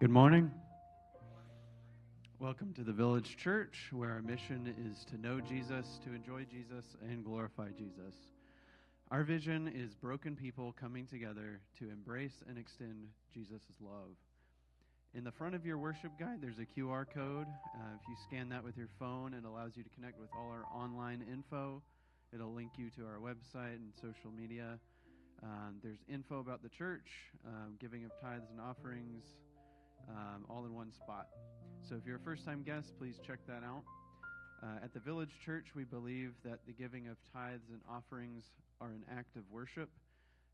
Good morning. Welcome to the Village Church, where our mission is to know Jesus, to enjoy Jesus, and glorify Jesus. Our vision is broken people coming together to embrace and extend Jesus' love. In the front of your worship guide, there's a QR code. Uh, if you scan that with your phone, it allows you to connect with all our online info. It'll link you to our website and social media. Um, there's info about the church, um, giving of tithes and offerings, um, all in one spot. So if you're a first time guest, please check that out. Uh, at the Village Church, we believe that the giving of tithes and offerings are an act of worship.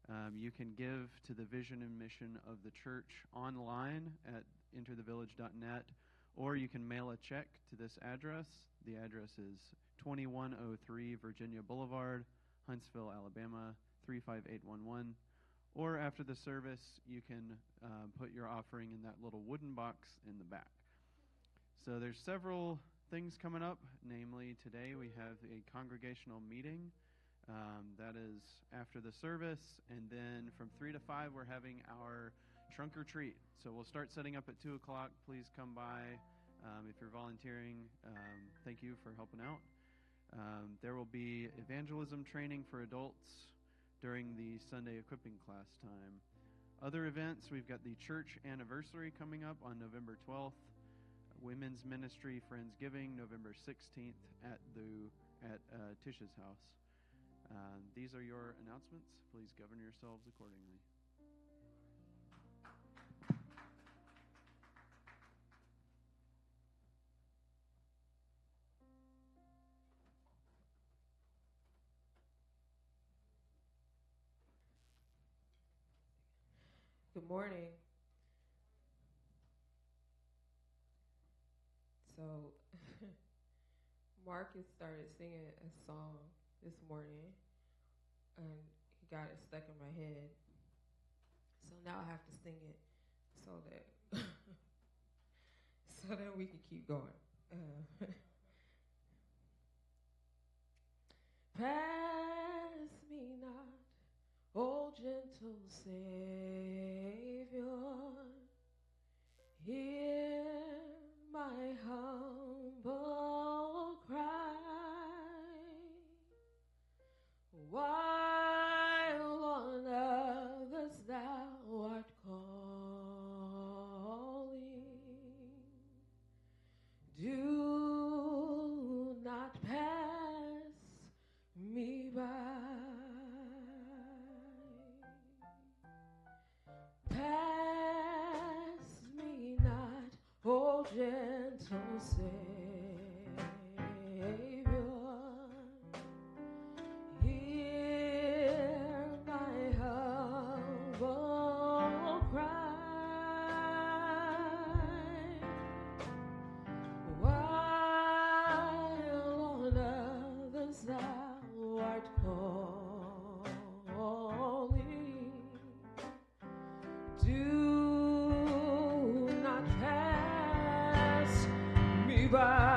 Um, you can give to the vision and mission of the church online at enterthevillage.net, or you can mail a check to this address. The address is 2103 Virginia Boulevard, Huntsville, Alabama 35811 or after the service, you can uh, put your offering in that little wooden box in the back. So there's several things coming up. Namely, today we have a congregational meeting. Um, that is after the service, and then from three to five, we're having our trunk or treat. So we'll start setting up at two o'clock. Please come by um, if you're volunteering. Um, thank you for helping out. Um, there will be evangelism training for adults during the Sunday equipping class time. Other events, we've got the church anniversary coming up on November 12th, Women's Ministry Friendsgiving November 16th at the at uh, Tish's house. Uh, these are your announcements. Please govern yourselves accordingly. Good morning. So, Marcus started singing a song this morning, and he got it stuck in my head. So now I have to sing it so that so that we can keep going. Uh, Pass me not O gentle Savior, gentle by